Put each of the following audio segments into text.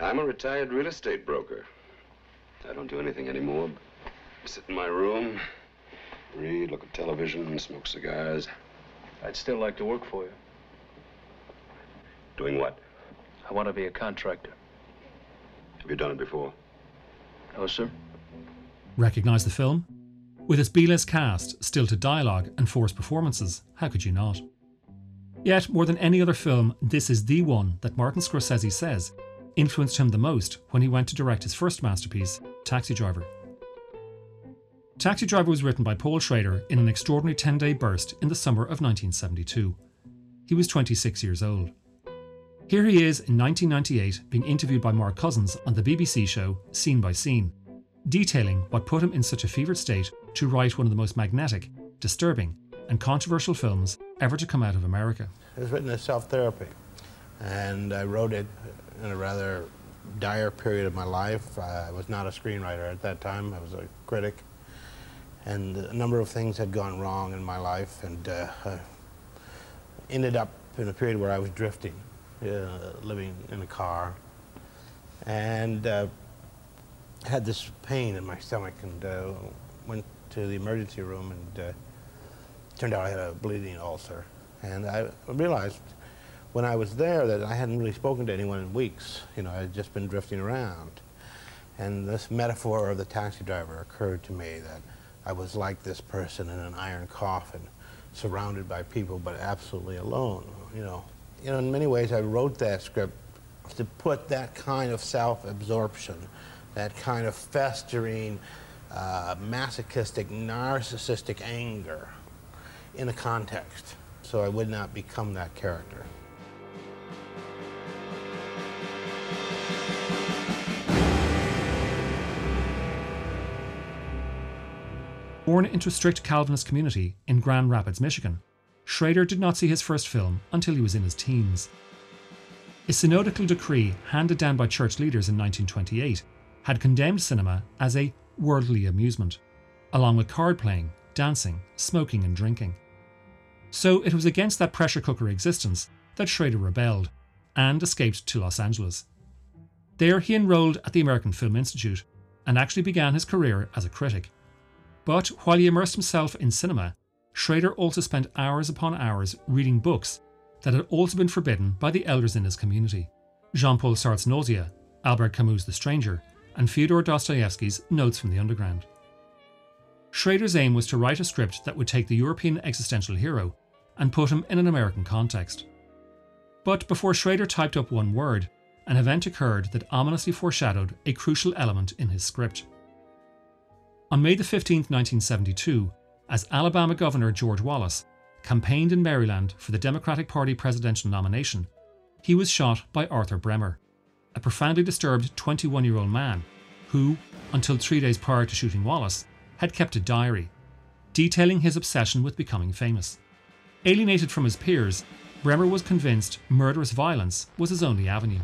I'm a retired real estate broker. I don't do anything anymore. Sit in my room, read, look at television, smoke cigars. I'd still like to work for you. Doing what? I want to be a contractor. Have you done it before? No, sir. Recognise the film? With its B-list cast, stilted dialogue, and forced performances, how could you not? Yet, more than any other film, this is the one that Martin Scorsese says influenced him the most when he went to direct his first masterpiece, Taxi Driver. Taxi Driver was written by Paul Schrader in an extraordinary 10 day burst in the summer of 1972. He was 26 years old. Here he is in 1998 being interviewed by Mark Cousins on the BBC show Scene by Scene, detailing what put him in such a fevered state to write one of the most magnetic, disturbing, and controversial films ever to come out of America. It was written as self therapy, and I wrote it in a rather dire period of my life. I was not a screenwriter at that time, I was a critic, and a number of things had gone wrong in my life, and uh, I ended up in a period where I was drifting, uh, living in a car, and uh, had this pain in my stomach, and uh, went to the emergency room, and uh, turned out I had a bleeding ulcer. And I realized when I was there that I hadn't really spoken to anyone in weeks. You know, I had just been drifting around. And this metaphor of the taxi driver occurred to me that I was like this person in an iron coffin, surrounded by people, but absolutely alone, you know. You know, in many ways, I wrote that script to put that kind of self-absorption, that kind of festering, uh, masochistic, narcissistic anger in a context, so I would not become that character. Born into a strict Calvinist community in Grand Rapids, Michigan, Schrader did not see his first film until he was in his teens. A synodical decree handed down by church leaders in 1928 had condemned cinema as a worldly amusement, along with card playing, dancing, smoking, and drinking. So it was against that pressure cooker existence that Schrader rebelled and escaped to Los Angeles. There he enrolled at the American Film Institute and actually began his career as a critic. But while he immersed himself in cinema, Schrader also spent hours upon hours reading books that had also been forbidden by the elders in his community Jean Paul Sartre's Nausea, Albert Camus' The Stranger, and Fyodor Dostoevsky's Notes from the Underground. Schrader's aim was to write a script that would take the European existential hero and put him in an American context. But before Schrader typed up one word, an event occurred that ominously foreshadowed a crucial element in his script. On May 15, 1972, as Alabama Governor George Wallace campaigned in Maryland for the Democratic Party presidential nomination, he was shot by Arthur Bremer, a profoundly disturbed 21 year old man who, until three days prior to shooting Wallace, had kept a diary detailing his obsession with becoming famous. Alienated from his peers, Bremer was convinced murderous violence was his only avenue.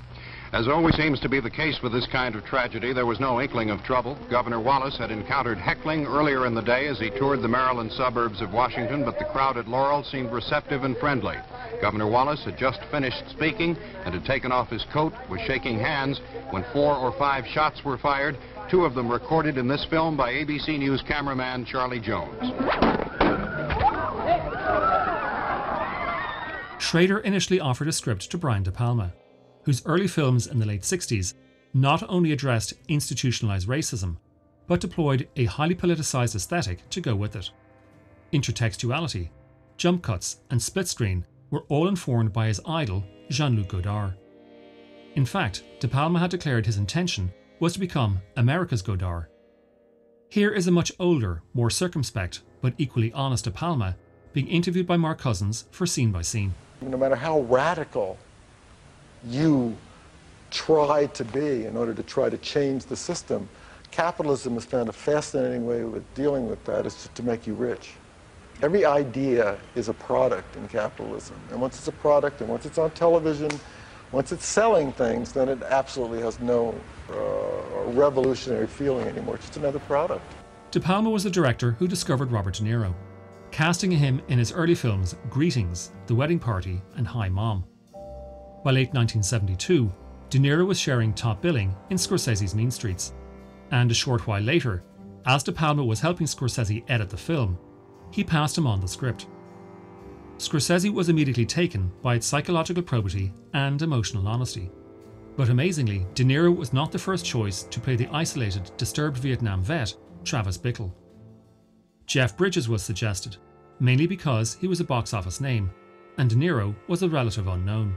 As always seems to be the case with this kind of tragedy, there was no inkling of trouble. Governor Wallace had encountered heckling earlier in the day as he toured the Maryland suburbs of Washington, but the crowd at Laurel seemed receptive and friendly. Governor Wallace had just finished speaking and had taken off his coat, was shaking hands, when four or five shots were fired, two of them recorded in this film by ABC News cameraman Charlie Jones. Schrader initially offered a script to Brian De Palma whose early films in the late 60s not only addressed institutionalized racism, but deployed a highly politicized aesthetic to go with it. Intertextuality, jump cuts, and split screen were all informed by his idol, Jean Luc Godard. In fact, De Palma had declared his intention was to become America's Godard. Here is a much older, more circumspect, but equally honest De Palma being interviewed by Mark Cousins for Scene by Scene. No matter how radical you try to be in order to try to change the system. Capitalism has found a fascinating way of dealing with that is to make you rich. Every idea is a product in capitalism. And once it's a product and once it's on television, once it's selling things, then it absolutely has no uh, revolutionary feeling anymore. It's just another product. De Palma was the director who discovered Robert De Niro, casting him in his early films Greetings, The Wedding Party, and Hi Mom. By late 1972, De Niro was sharing top billing in Scorsese's Mean Streets. And a short while later, as De Palma was helping Scorsese edit the film, he passed him on the script. Scorsese was immediately taken by its psychological probity and emotional honesty. But amazingly, De Niro was not the first choice to play the isolated, disturbed Vietnam vet, Travis Bickle. Jeff Bridges was suggested, mainly because he was a box office name, and De Niro was a relative unknown.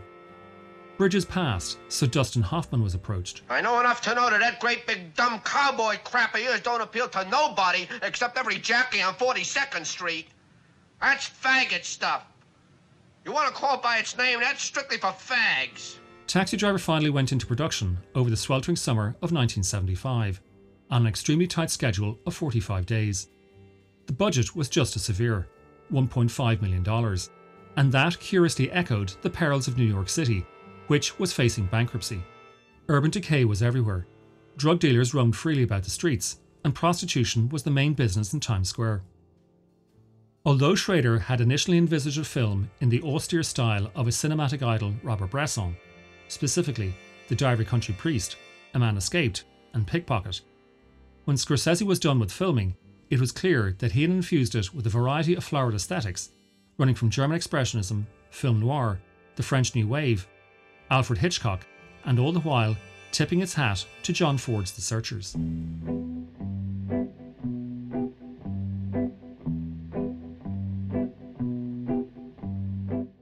Bridges passed, so Dustin Hoffman was approached. I know enough to know that that great big dumb cowboy crap of yours don't appeal to nobody except every jackie on 42nd Street. That's faggot stuff. You want to call it by its name, that's strictly for fags. Taxi Driver finally went into production over the sweltering summer of 1975, on an extremely tight schedule of 45 days. The budget was just as severe $1.5 million, and that curiously echoed the perils of New York City which was facing bankruptcy. Urban decay was everywhere. Drug dealers roamed freely about the streets, and prostitution was the main business in Times Square. Although Schrader had initially envisaged a film in the austere style of his cinematic idol Robert Bresson, specifically The Diary Country Priest, A Man Escaped, and Pickpocket, when Scorsese was done with filming, it was clear that he had infused it with a variety of florid aesthetics, running from German Expressionism, film noir, the French New Wave, Alfred Hitchcock, and all the while tipping its hat to John Ford's The Searchers.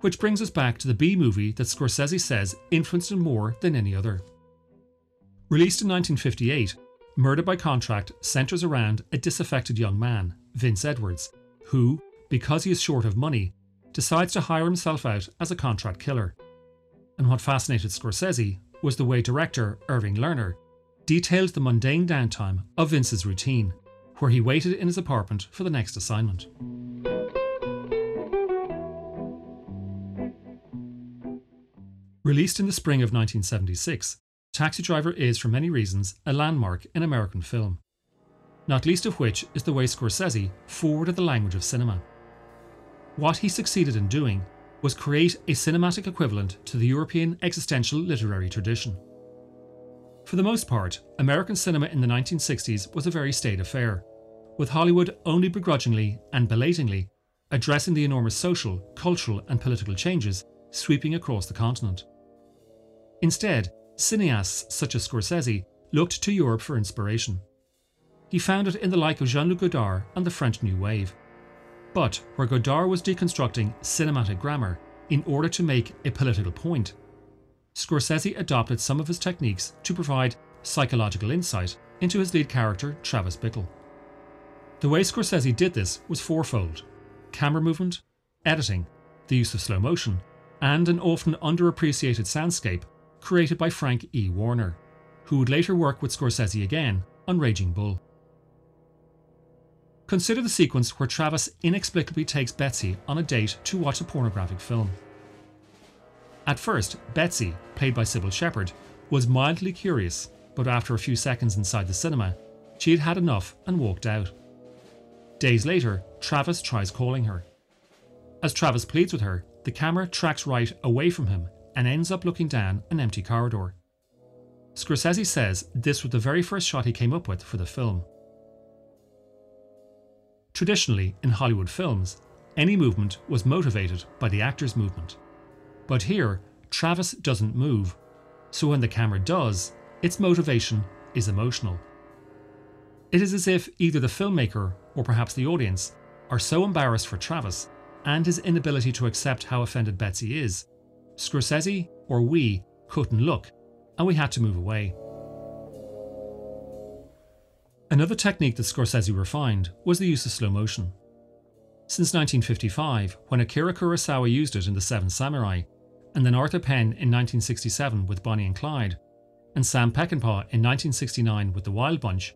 Which brings us back to the B movie that Scorsese says influenced him more than any other. Released in 1958, Murder by Contract centres around a disaffected young man, Vince Edwards, who, because he is short of money, decides to hire himself out as a contract killer and what fascinated Scorsese was the way director Irving Lerner detailed the mundane downtime of Vince's routine, where he waited in his apartment for the next assignment. Released in the spring of 1976, Taxi Driver is, for many reasons, a landmark in American film. Not least of which is the way Scorsese forwarded the language of cinema. What he succeeded in doing was create a cinematic equivalent to the European existential literary tradition. For the most part, American cinema in the 1960s was a very staid affair, with Hollywood only begrudgingly and belatingly addressing the enormous social, cultural, and political changes sweeping across the continent. Instead, cineasts such as Scorsese looked to Europe for inspiration. He found it in the like of Jean Luc Godard and the French New Wave. But where Godard was deconstructing cinematic grammar in order to make a political point, Scorsese adopted some of his techniques to provide psychological insight into his lead character, Travis Bickle. The way Scorsese did this was fourfold camera movement, editing, the use of slow motion, and an often underappreciated soundscape created by Frank E. Warner, who would later work with Scorsese again on Raging Bull. Consider the sequence where Travis inexplicably takes Betsy on a date to watch a pornographic film. At first, Betsy, played by Cybill Shepherd, was mildly curious, but after a few seconds inside the cinema, she had had enough and walked out. Days later, Travis tries calling her. As Travis pleads with her, the camera tracks right away from him and ends up looking down an empty corridor. Scorsese says this was the very first shot he came up with for the film. Traditionally, in Hollywood films, any movement was motivated by the actor's movement. But here, Travis doesn't move, so when the camera does, its motivation is emotional. It is as if either the filmmaker or perhaps the audience are so embarrassed for Travis and his inability to accept how offended Betsy is, Scorsese or we couldn't look, and we had to move away. Another technique that Scorsese refined was the use of slow motion. Since 1955, when Akira Kurosawa used it in The Seven Samurai, and then Arthur Penn in 1967 with Bonnie and Clyde, and Sam Peckinpah in 1969 with The Wild Bunch,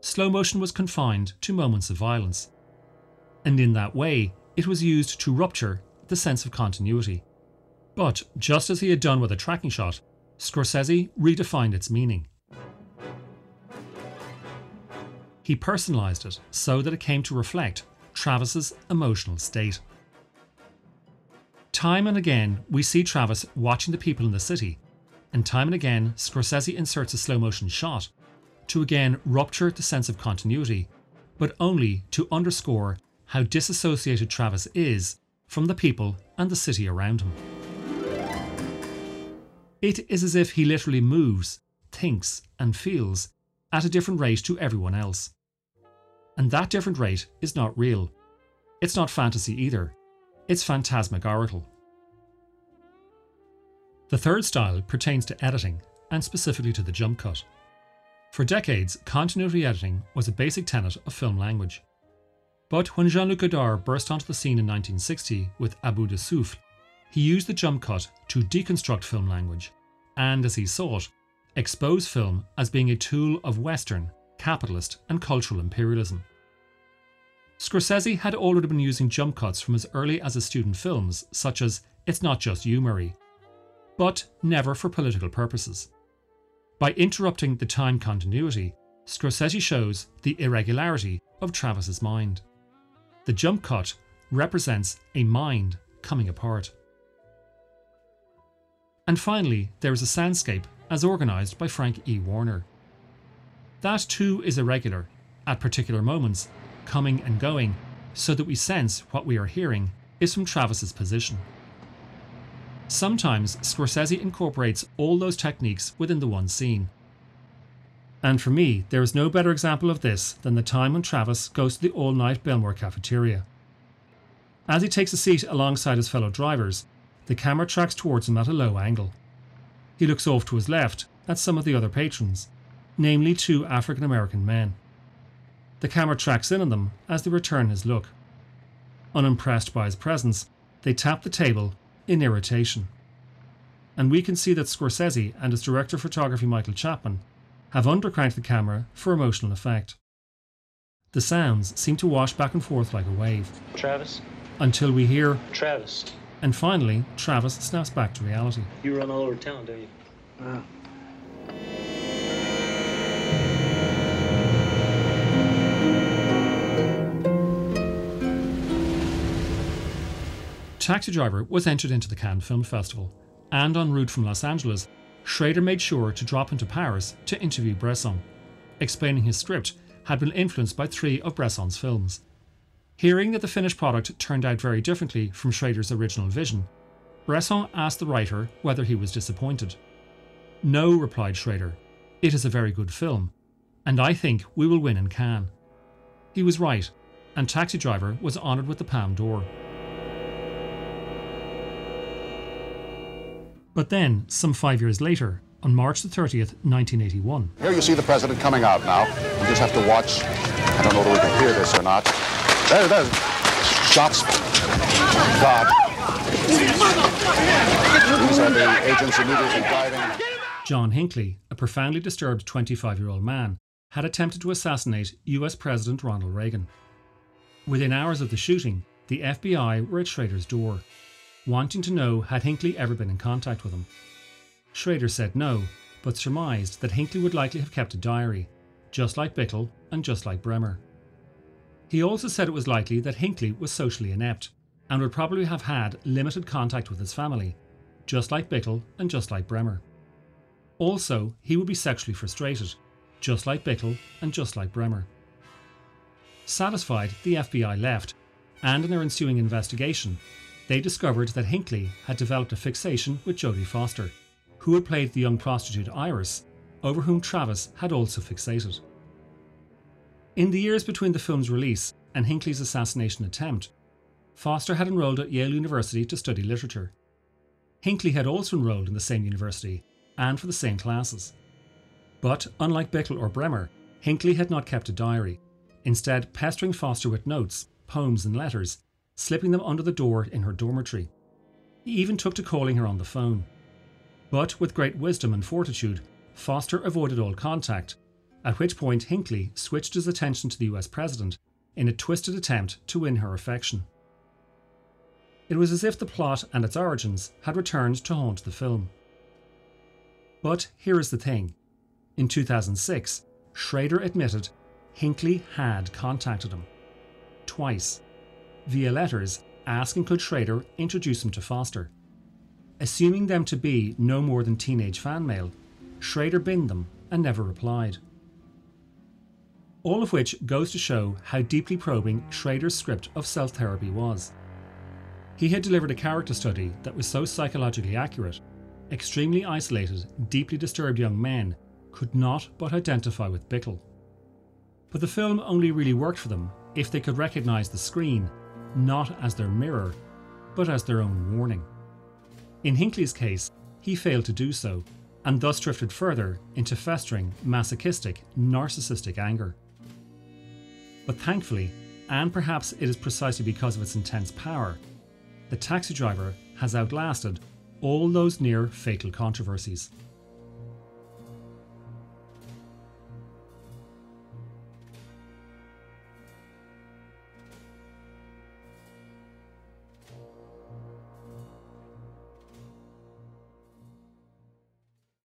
slow motion was confined to moments of violence. And in that way, it was used to rupture the sense of continuity. But just as he had done with a tracking shot, Scorsese redefined its meaning. He personalised it so that it came to reflect Travis's emotional state. Time and again, we see Travis watching the people in the city, and time and again Scorsese inserts a slow motion shot to again rupture the sense of continuity, but only to underscore how disassociated Travis is from the people and the city around him. It is as if he literally moves, thinks, and feels at a different rate to everyone else. And that different rate is not real. It's not fantasy either, it's phantasmagorical. The third style pertains to editing, and specifically to the jump cut. For decades, continuity editing was a basic tenet of film language. But when Jean Luc Godard burst onto the scene in 1960 with A Bout de Souffle, he used the jump cut to deconstruct film language and, as he saw it, expose film as being a tool of Western, capitalist, and cultural imperialism. Scorsese had already been using jump cuts from as early as his student films, such as It's Not Just You, Murray, but never for political purposes. By interrupting the time continuity, Scorsese shows the irregularity of Travis's mind. The jump cut represents a mind coming apart. And finally, there is a soundscape as organised by Frank E. Warner. That too is irregular, at particular moments, coming and going, so that we sense what we are hearing is from Travis's position. Sometimes Scorsese incorporates all those techniques within the one scene. And for me, there is no better example of this than the time when Travis goes to the all night Belmore cafeteria. As he takes a seat alongside his fellow drivers, the camera tracks towards him at a low angle. He looks off to his left at some of the other patrons, namely two African American men. The camera tracks in on them as they return his look. Unimpressed by his presence, they tap the table in irritation. And we can see that Scorsese and his director of photography Michael Chapman have undercranked the camera for emotional effect. The sounds seem to wash back and forth like a wave. Travis? Until we hear Travis. And finally, Travis snaps back to reality. You run all over town, don't you? Yeah. Taxi Driver was entered into the Cannes Film Festival, and en route from Los Angeles, Schrader made sure to drop into Paris to interview Bresson, explaining his script had been influenced by three of Bresson's films. Hearing that the finished product turned out very differently from Schrader's original vision, Bresson asked the writer whether he was disappointed. No, replied Schrader. It is a very good film, and I think we will win in Cannes. He was right, and Taxi Driver was honoured with the Palme d'Or. But then, some five years later, on March the 30th, 1981. Here you see the president coming out now. We just have to watch. I don't know whether we can hear this or not. There, there. Shots. God. These are the agents immediately. John Hinckley, a profoundly disturbed 25 year old man, had attempted to assassinate US President Ronald Reagan. Within hours of the shooting, the FBI were at Schrader's door wanting to know had Hinckley ever been in contact with him. Schrader said no, but surmised that Hinckley would likely have kept a diary, just like Bickle and just like Bremer. He also said it was likely that Hinckley was socially inept and would probably have had limited contact with his family, just like Bickle and just like Bremer. Also, he would be sexually frustrated, just like Bickle and just like Bremer. Satisfied, the FBI left, and in their ensuing investigation, they discovered that Hinckley had developed a fixation with Jodie Foster, who had played the young prostitute Iris, over whom Travis had also fixated. In the years between the film's release and Hinckley's assassination attempt, Foster had enrolled at Yale University to study literature. Hinckley had also enrolled in the same university and for the same classes. But unlike Bickle or Bremer, Hinckley had not kept a diary, instead, pestering Foster with notes, poems, and letters slipping them under the door in her dormitory. He even took to calling her on the phone. But with great wisdom and fortitude, Foster avoided all contact, at which point Hinckley switched his attention to the US president in a twisted attempt to win her affection. It was as if the plot and its origins had returned to haunt the film. But here is the thing. In 2006, Schrader admitted Hinckley had contacted him. Twice via letters asking could Schrader introduce him to Foster. Assuming them to be no more than teenage fan mail, Schrader binned them and never replied. All of which goes to show how deeply probing Schrader's script of self therapy was. He had delivered a character study that was so psychologically accurate, extremely isolated, deeply disturbed young men could not but identify with Bickle. But the film only really worked for them if they could recognise the screen not as their mirror, but as their own warning. In Hinckley's case, he failed to do so, and thus drifted further into festering, masochistic, narcissistic anger. But thankfully, and perhaps it is precisely because of its intense power, the taxi driver has outlasted all those near fatal controversies.